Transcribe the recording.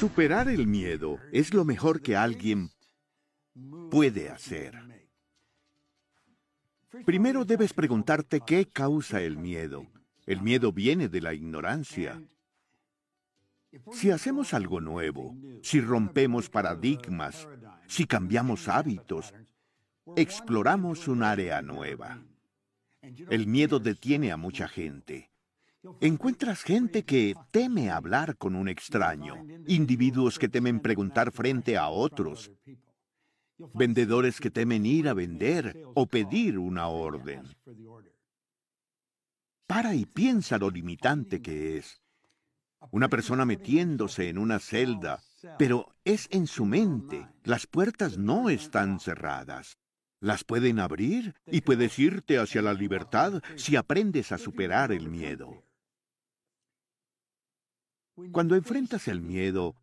Superar el miedo es lo mejor que alguien puede hacer. Primero debes preguntarte qué causa el miedo. El miedo viene de la ignorancia. Si hacemos algo nuevo, si rompemos paradigmas, si cambiamos hábitos, exploramos un área nueva. El miedo detiene a mucha gente. Encuentras gente que teme hablar con un extraño, individuos que temen preguntar frente a otros, vendedores que temen ir a vender o pedir una orden. Para y piensa lo limitante que es. Una persona metiéndose en una celda, pero es en su mente. Las puertas no están cerradas. Las pueden abrir y puedes irte hacia la libertad si aprendes a superar el miedo. Cuando enfrentas el miedo,